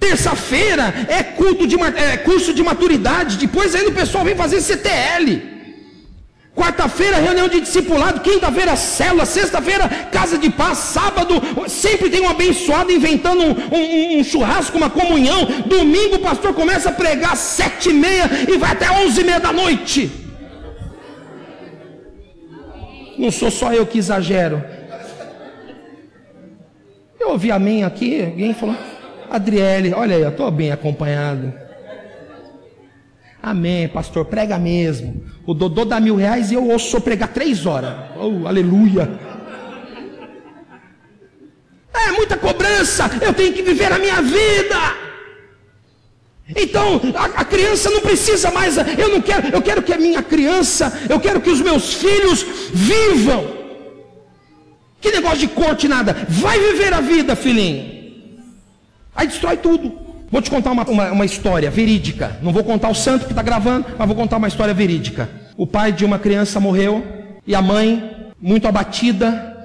Terça-feira é culto de é curso de maturidade, depois ainda o pessoal vem fazer CTL. Quarta-feira, reunião de discipulado. Quinta-feira, célula. Sexta-feira, casa de paz. Sábado, sempre tem um abençoado inventando um, um, um, churrasco, uma comunhão. Domingo, o pastor começa a pregar às sete e meia e vai até onze e meia da noite. Não sou só eu que exagero. Eu ouvi amém aqui, alguém falou, Adriele, olha aí, eu estou bem acompanhado. Amém, pastor, prega mesmo. O Dodô dá mil reais e eu ouço pregar três horas. Oh, aleluia. É muita cobrança, eu tenho que viver a minha vida. Então, a, a, criança não precisa mais, eu não quero, eu quero que a minha criança, eu quero que os meus filhos vivam. Que negócio de corte nada. Vai viver a vida, filhinho. Aí destrói tudo. Vou te contar uma, uma, uma história verídica. Não vou contar o santo que está gravando, mas vou contar uma história verídica. O pai de uma criança morreu e a mãe, muito abatida,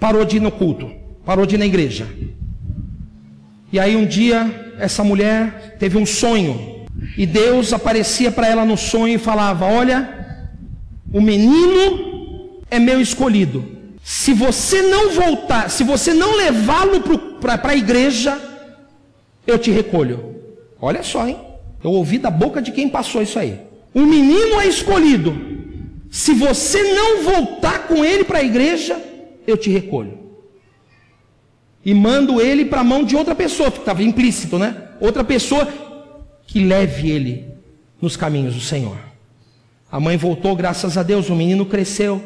parou de ir no culto, parou de ir na igreja. E aí um dia essa mulher teve um sonho e Deus aparecia para ela no sonho e falava: Olha, o menino é meu escolhido. Se você não voltar, se você não levá-lo para a igreja, eu te recolho. Olha só, hein? Eu ouvi da boca de quem passou isso aí. Um menino é escolhido. Se você não voltar com ele para a igreja, eu te recolho. E mando ele para a mão de outra pessoa, que estava implícito, né? Outra pessoa que leve ele nos caminhos do Senhor. A mãe voltou, graças a Deus, o menino cresceu,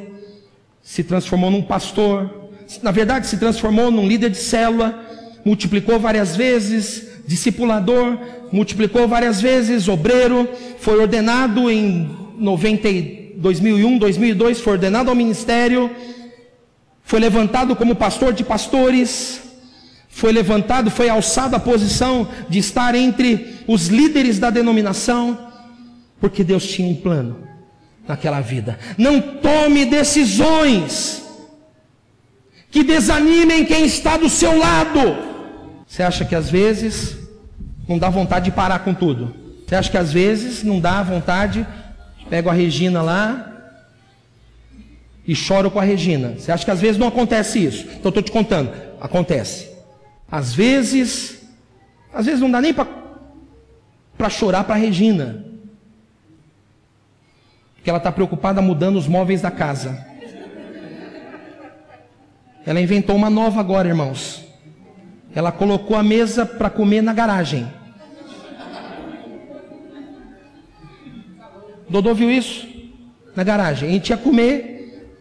se transformou num pastor, na verdade, se transformou num líder de célula, multiplicou várias vezes, discipulador, multiplicou várias vezes, obreiro, foi ordenado em 90, 2001, 2002, foi ordenado ao ministério, foi levantado como pastor de pastores, foi levantado, foi alçado à posição de estar entre os líderes da denominação, porque Deus tinha um plano naquela vida. Não tome decisões que desanimem quem está do seu lado. Você acha que às vezes não dá vontade de parar com tudo? Você acha que às vezes não dá vontade? Pego a Regina lá e choro com a Regina. Você acha que às vezes não acontece isso? Então estou te contando. Acontece. Às vezes, às vezes não dá nem para chorar para a Regina. Porque ela está preocupada mudando os móveis da casa. Ela inventou uma nova agora, irmãos. Ela colocou a mesa para comer na garagem. Dodô viu isso? Na garagem. A gente ia comer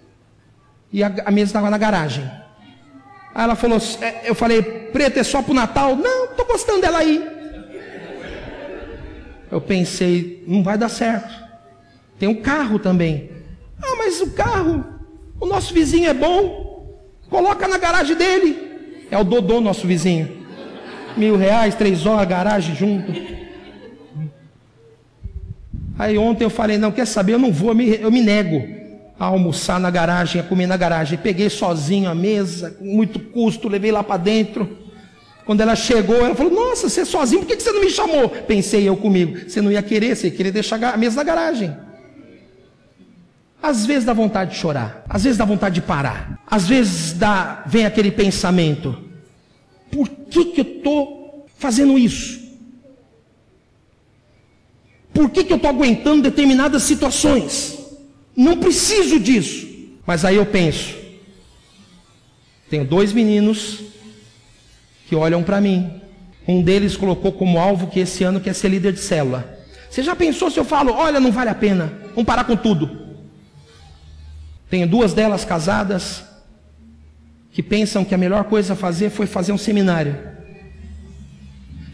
e a, a mesa estava na garagem. Aí ela falou, é, eu falei, preta é só para o Natal? Não, estou gostando dela aí. Eu pensei, não vai dar certo. Tem um carro também. Ah, mas o carro, o nosso vizinho é bom. Coloca na garagem dele. É o Dodô, nosso vizinho. Mil reais, três horas, garagem junto. Aí ontem eu falei, não, quer saber, eu não vou, eu me, eu me nego a almoçar na garagem, a comer na garagem. Peguei sozinho a mesa, com muito custo, levei lá para dentro. Quando ela chegou, ela falou, nossa, você é sozinho, por que você não me chamou? Pensei eu comigo, você não ia querer, você ia querer deixar a mesa na garagem. Às vezes dá vontade de chorar, às vezes dá vontade de parar, às vezes dá, vem aquele pensamento: por que, que eu estou fazendo isso? Por que, que eu estou aguentando determinadas situações? Não preciso disso. Mas aí eu penso: tenho dois meninos que olham para mim. Um deles colocou como alvo que esse ano quer ser líder de célula. Você já pensou se eu falo, olha, não vale a pena, vamos parar com tudo? Tenho duas delas casadas que pensam que a melhor coisa a fazer foi fazer um seminário.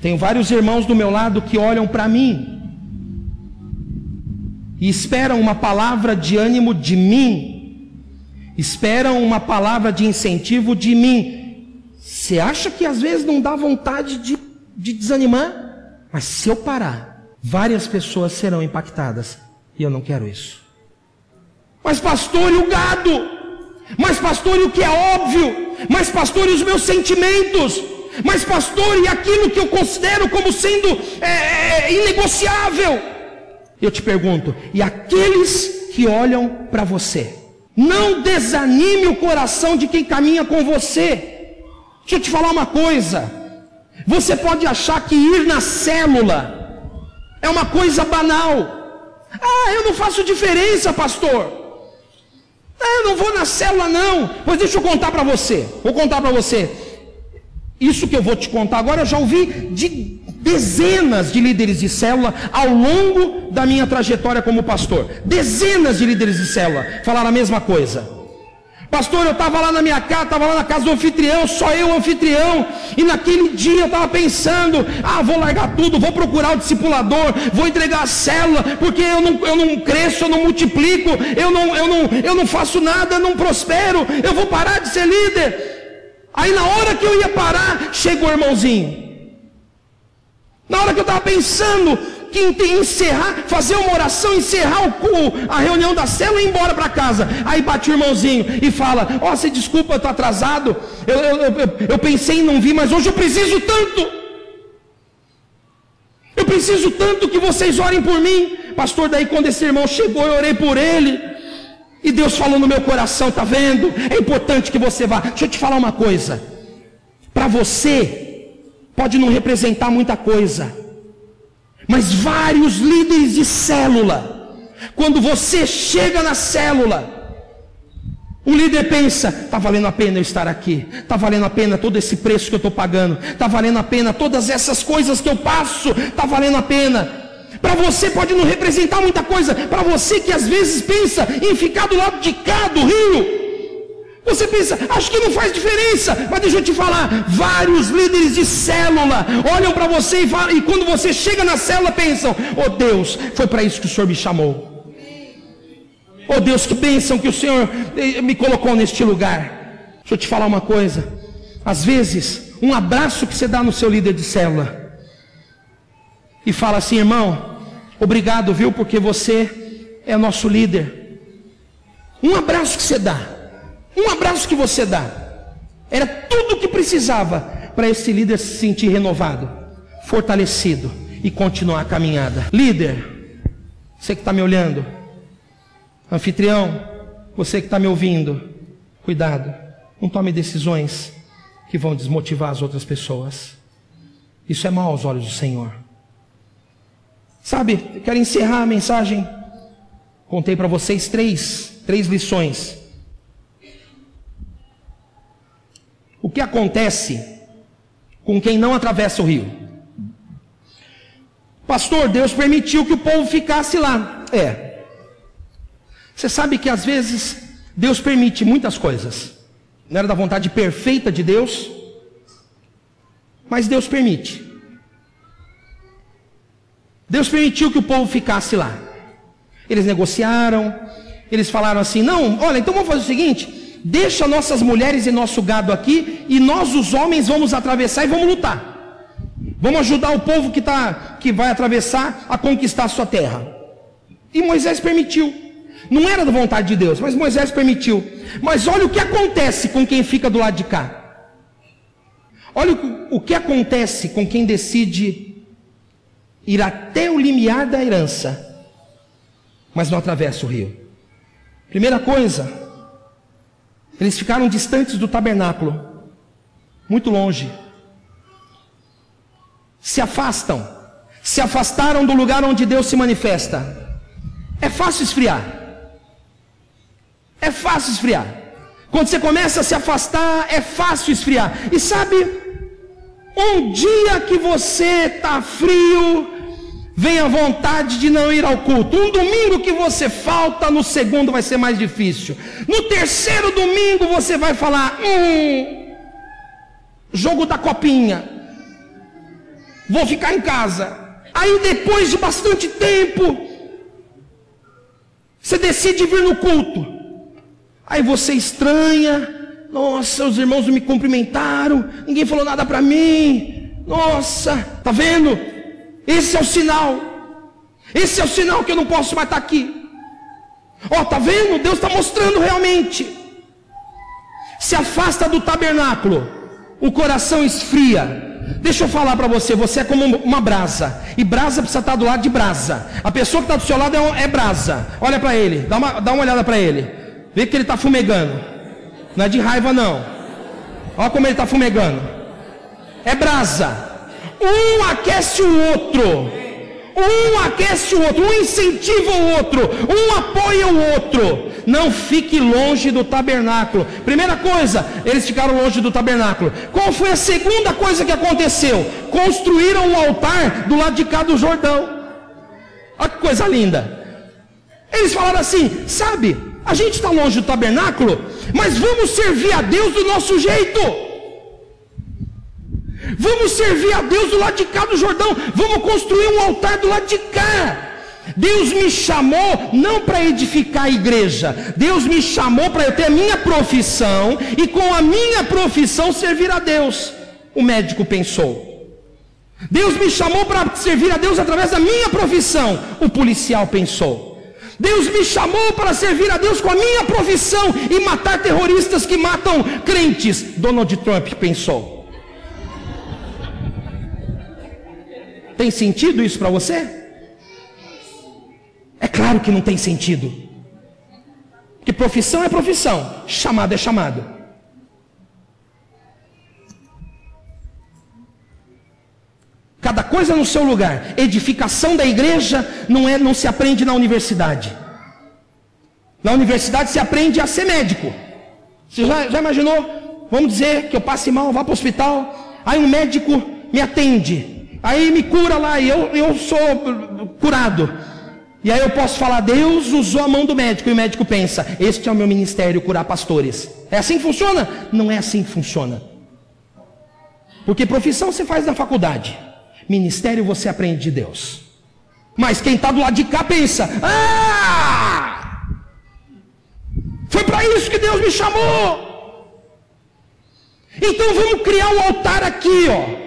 Tenho vários irmãos do meu lado que olham para mim e esperam uma palavra de ânimo de mim, esperam uma palavra de incentivo de mim. Você acha que às vezes não dá vontade de, de desanimar? Mas se eu parar, várias pessoas serão impactadas e eu não quero isso. Mas pastor, e o gado? Mas pastor, e o que é óbvio? Mas pastor, e os meus sentimentos? Mas pastor, e aquilo que eu considero como sendo é, é, inegociável? Eu te pergunto, e aqueles que olham para você. Não desanime o coração de quem caminha com você. Deixa eu te falar uma coisa. Você pode achar que ir na célula é uma coisa banal. Ah, eu não faço diferença, pastor. Ah, não vou na célula, não. Pois deixa eu contar para você. Vou contar para você. Isso que eu vou te contar agora, eu já ouvi de dezenas de líderes de célula ao longo da minha trajetória como pastor. Dezenas de líderes de célula falaram a mesma coisa. Pastor, eu estava lá na minha casa, estava lá na casa do anfitrião, só eu, anfitrião, e naquele dia eu estava pensando: ah, vou largar tudo, vou procurar o discipulador, vou entregar a célula, porque eu não, eu não cresço, eu não multiplico, eu não, eu, não, eu não faço nada, eu não prospero, eu vou parar de ser líder. Aí na hora que eu ia parar, chegou o irmãozinho. Na hora que eu estava pensando, que encerrar, fazer uma oração, encerrar o, a reunião da célula e ir embora para casa. Aí bate o irmãozinho e fala: Ó, oh, você desculpa, eu estou atrasado. Eu, eu, eu, eu pensei em não vir, mas hoje eu preciso tanto. Eu preciso tanto que vocês orem por mim. Pastor, daí quando esse irmão chegou, eu orei por ele. E Deus falou no meu coração, tá vendo? É importante que você vá. Deixa eu te falar uma coisa. Para você, pode não representar muita coisa. Mas vários líderes de célula, quando você chega na célula, o líder pensa: está valendo a pena eu estar aqui, está valendo a pena todo esse preço que eu estou pagando, está valendo a pena todas essas coisas que eu passo, está valendo a pena. Para você pode não representar muita coisa, para você que às vezes pensa em ficar do lado de cá do rio, você pensa, acho que não faz diferença, mas deixa eu te falar: vários líderes de célula olham para você e, falam, e quando você chega na célula pensam: Oh Deus, foi para isso que o Senhor me chamou. Oh Deus, que bênção que o Senhor eh, me colocou neste lugar. Deixa eu te falar uma coisa: às vezes, um abraço que você dá no seu líder de célula e fala assim, irmão, obrigado, viu, porque você é nosso líder. Um abraço que você dá. Um abraço que você dá. Era tudo o que precisava para esse líder se sentir renovado, fortalecido e continuar a caminhada. Líder, você que está me olhando, anfitrião, você que está me ouvindo, cuidado, não tome decisões que vão desmotivar as outras pessoas. Isso é mal aos olhos do Senhor. Sabe, eu quero encerrar a mensagem. Contei para vocês três, três lições O que acontece com quem não atravessa o rio? Pastor, Deus permitiu que o povo ficasse lá. É. Você sabe que às vezes Deus permite muitas coisas. Não era da vontade perfeita de Deus, mas Deus permite. Deus permitiu que o povo ficasse lá. Eles negociaram, eles falaram assim: não, olha, então vamos fazer o seguinte: deixa nossas mulheres e nosso gado aqui, e nós, os homens, vamos atravessar e vamos lutar. Vamos ajudar o povo que, tá, que vai atravessar a conquistar a sua terra. E Moisés permitiu. Não era da vontade de Deus, mas Moisés permitiu. Mas olha o que acontece com quem fica do lado de cá. Olha o, o que acontece com quem decide ir até o limiar da herança, mas não atravessa o rio. Primeira coisa, eles ficaram distantes do tabernáculo, muito longe. Se afastam, se afastaram do lugar onde Deus se manifesta. É fácil esfriar. É fácil esfriar. Quando você começa a se afastar, é fácil esfriar. E sabe, um dia que você está frio, vem a vontade de não ir ao culto. Um domingo que você falta, no segundo vai ser mais difícil. No terceiro domingo você vai falar: hum, jogo da copinha, vou ficar em casa. Aí depois de bastante tempo, você decide vir no culto. Aí você estranha, nossa, os irmãos não me cumprimentaram, ninguém falou nada para mim. Nossa, tá vendo? Esse é o sinal. Esse é o sinal que eu não posso mais estar aqui. Ó, oh, tá vendo? Deus está mostrando realmente. Se afasta do tabernáculo, o coração esfria. Deixa eu falar para você, você é como uma brasa. E brasa precisa estar do lado de brasa. A pessoa que está do seu lado é, é brasa. Olha para ele, dá uma, dá uma olhada para ele. Vê que ele está fumegando. Não é de raiva não. Olha como ele está fumegando. É brasa. Um aquece o outro. Um aquece o outro, um incentiva o outro, um apoia o outro. Não fique longe do tabernáculo. Primeira coisa, eles ficaram longe do tabernáculo. Qual foi a segunda coisa que aconteceu? Construíram um altar do lado de cá do Jordão. Olha que coisa linda. Eles falaram assim: sabe, a gente está longe do tabernáculo, mas vamos servir a Deus do nosso jeito. Vamos servir a Deus do lado de cá do Jordão. Vamos construir um altar do lado de cá. Deus me chamou não para edificar a igreja. Deus me chamou para eu ter a minha profissão e com a minha profissão servir a Deus. O médico pensou. Deus me chamou para servir a Deus através da minha profissão. O policial pensou. Deus me chamou para servir a Deus com a minha profissão e matar terroristas que matam crentes. Donald Trump pensou. Tem sentido isso para você? É claro que não tem sentido. Porque profissão é profissão, chamado é chamado. Cada coisa no seu lugar. Edificação da igreja não é, não se aprende na universidade. Na universidade se aprende a ser médico. Você já, já imaginou? Vamos dizer que eu passe mal, vá para o hospital, aí um médico me atende. Aí me cura lá e eu, eu sou curado. E aí eu posso falar, Deus usou a mão do médico, e o médico pensa, este é o meu ministério, curar pastores. É assim que funciona? Não é assim que funciona. Porque profissão você faz na faculdade, ministério você aprende de Deus. Mas quem está do lado de cá pensa, ah! Foi para isso que Deus me chamou. Então vamos criar um altar aqui, ó.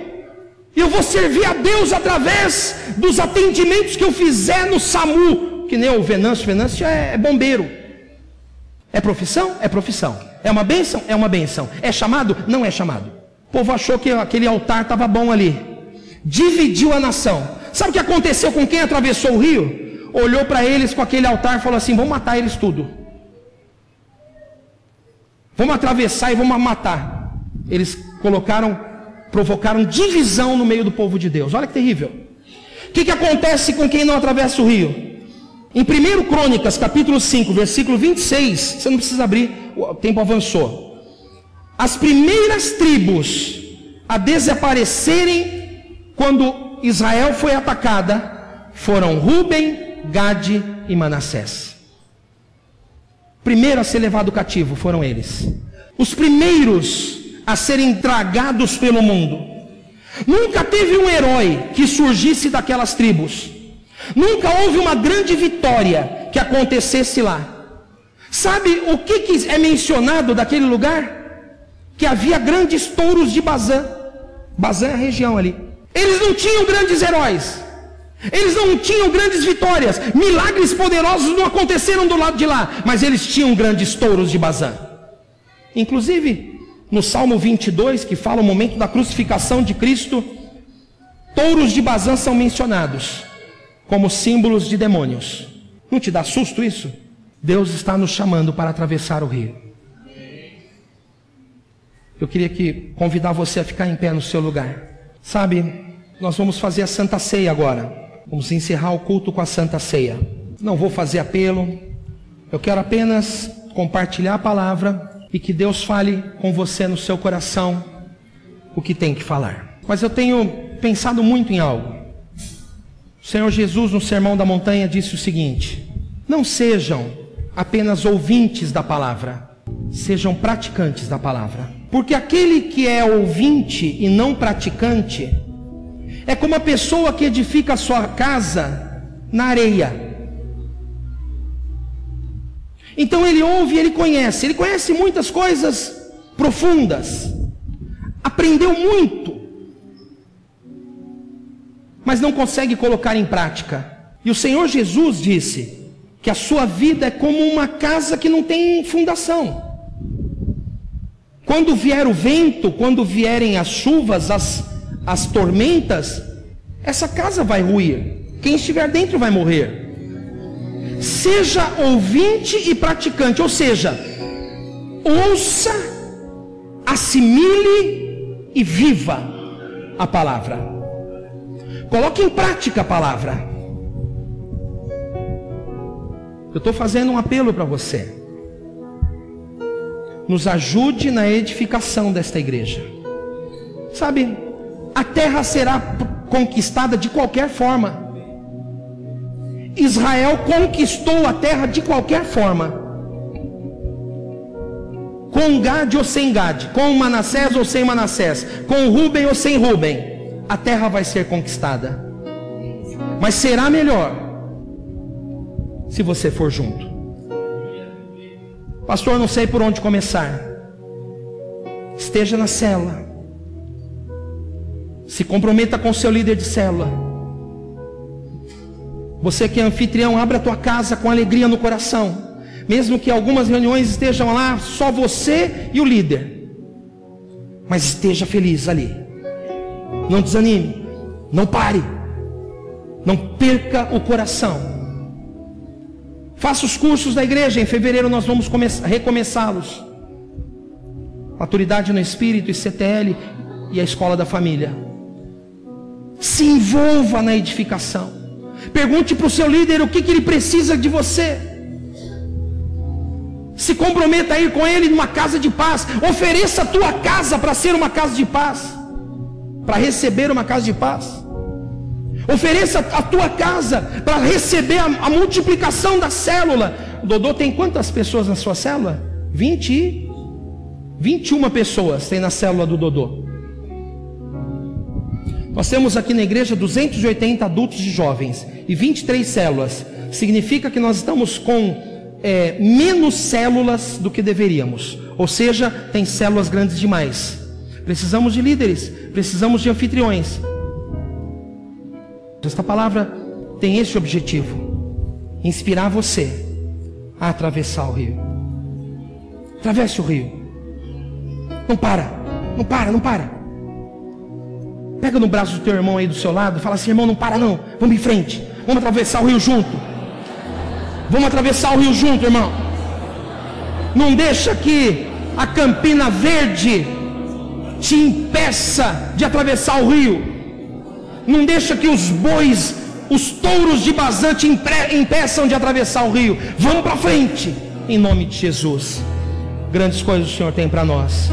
Eu vou servir a Deus através dos atendimentos que eu fizer no SAMU, que nem o Venâncio, Venâncio é, é bombeiro. É profissão? É profissão. É uma bênção? É uma bênção. É chamado? Não é chamado. O povo achou que aquele altar estava bom ali. Dividiu a nação. Sabe o que aconteceu com quem atravessou o rio? Olhou para eles com aquele altar e falou assim: vamos matar eles tudo. Vamos atravessar e vamos matar. Eles colocaram provocaram divisão no meio do povo de Deus. Olha que terrível. O que, que acontece com quem não atravessa o rio? Em 1 Crônicas, capítulo 5, versículo 26, você não precisa abrir, o tempo avançou. As primeiras tribos a desaparecerem quando Israel foi atacada foram Ruben, Gade e Manassés. Primeiro a ser levado cativo foram eles. Os primeiros a serem tragados pelo mundo. Nunca teve um herói que surgisse daquelas tribos. Nunca houve uma grande vitória que acontecesse lá. Sabe o que, que é mencionado daquele lugar? Que havia grandes touros de Bazã. Bazã é a região ali. Eles não tinham grandes heróis. Eles não tinham grandes vitórias. Milagres poderosos não aconteceram do lado de lá. Mas eles tinham grandes touros de Bazã. Inclusive, no Salmo 22, que fala o momento da crucificação de Cristo, touros de Bazã são mencionados como símbolos de demônios. Não te dá susto isso? Deus está nos chamando para atravessar o rio. Eu queria que convidar você a ficar em pé no seu lugar. Sabe, nós vamos fazer a Santa Ceia agora. Vamos encerrar o culto com a Santa Ceia. Não vou fazer apelo. Eu quero apenas compartilhar a palavra e que Deus fale com você no seu coração o que tem que falar. Mas eu tenho pensado muito em algo. O Senhor Jesus, no Sermão da Montanha, disse o seguinte: Não sejam apenas ouvintes da palavra, sejam praticantes da palavra. Porque aquele que é ouvinte e não praticante é como a pessoa que edifica a sua casa na areia. Então ele ouve, ele conhece, ele conhece muitas coisas profundas, aprendeu muito, mas não consegue colocar em prática. E o Senhor Jesus disse que a sua vida é como uma casa que não tem fundação. Quando vier o vento, quando vierem as chuvas, as, as tormentas, essa casa vai ruir. Quem estiver dentro vai morrer. Seja ouvinte e praticante, ou seja, ouça, assimile e viva a palavra. Coloque em prática a palavra. Eu estou fazendo um apelo para você. Nos ajude na edificação desta igreja. Sabe, a terra será conquistada de qualquer forma. Israel conquistou a terra de qualquer forma. Com Gade ou sem Gade, com Manassés ou sem Manassés, com Ruben ou sem Ruben, a terra vai ser conquistada. Mas será melhor se você for junto. Pastor, não sei por onde começar. Esteja na cela. Se comprometa com seu líder de célula. Você que é anfitrião, abra a tua casa com alegria no coração. Mesmo que algumas reuniões estejam lá só você e o líder. Mas esteja feliz ali. Não desanime. Não pare. Não perca o coração. Faça os cursos da igreja. Em fevereiro nós vamos recomeçá-los. Maturidade no Espírito e CTL e a escola da família. Se envolva na edificação. Pergunte para o seu líder o que, que ele precisa de você. Se comprometa a ir com ele numa casa de paz. Ofereça a tua casa para ser uma casa de paz. Para receber uma casa de paz. Ofereça a tua casa para receber a, a, multiplicação da célula. Dodô tem quantas pessoas na sua célula? 20 e 21 pessoas tem na célula do Dodô. Nós temos aqui na igreja 280 adultos e jovens e 23 células. Significa que nós estamos com é, menos células do que deveríamos. Ou seja, tem células grandes demais. Precisamos de líderes, precisamos de anfitriões. Esta palavra tem esse objetivo: inspirar você a atravessar o rio. Atravesse o rio. Não para, não para, não para. Pega no braço do teu irmão aí do seu lado, fala assim: irmão, não para não, vamos em frente, vamos atravessar o rio junto. Vamos atravessar o rio junto, irmão. Não deixa que a campina verde te impeça de atravessar o rio. Não deixa que os bois, os touros de Bazã te impeçam de atravessar o rio. Vamos para frente, em nome de Jesus. Grandes coisas o Senhor tem para nós.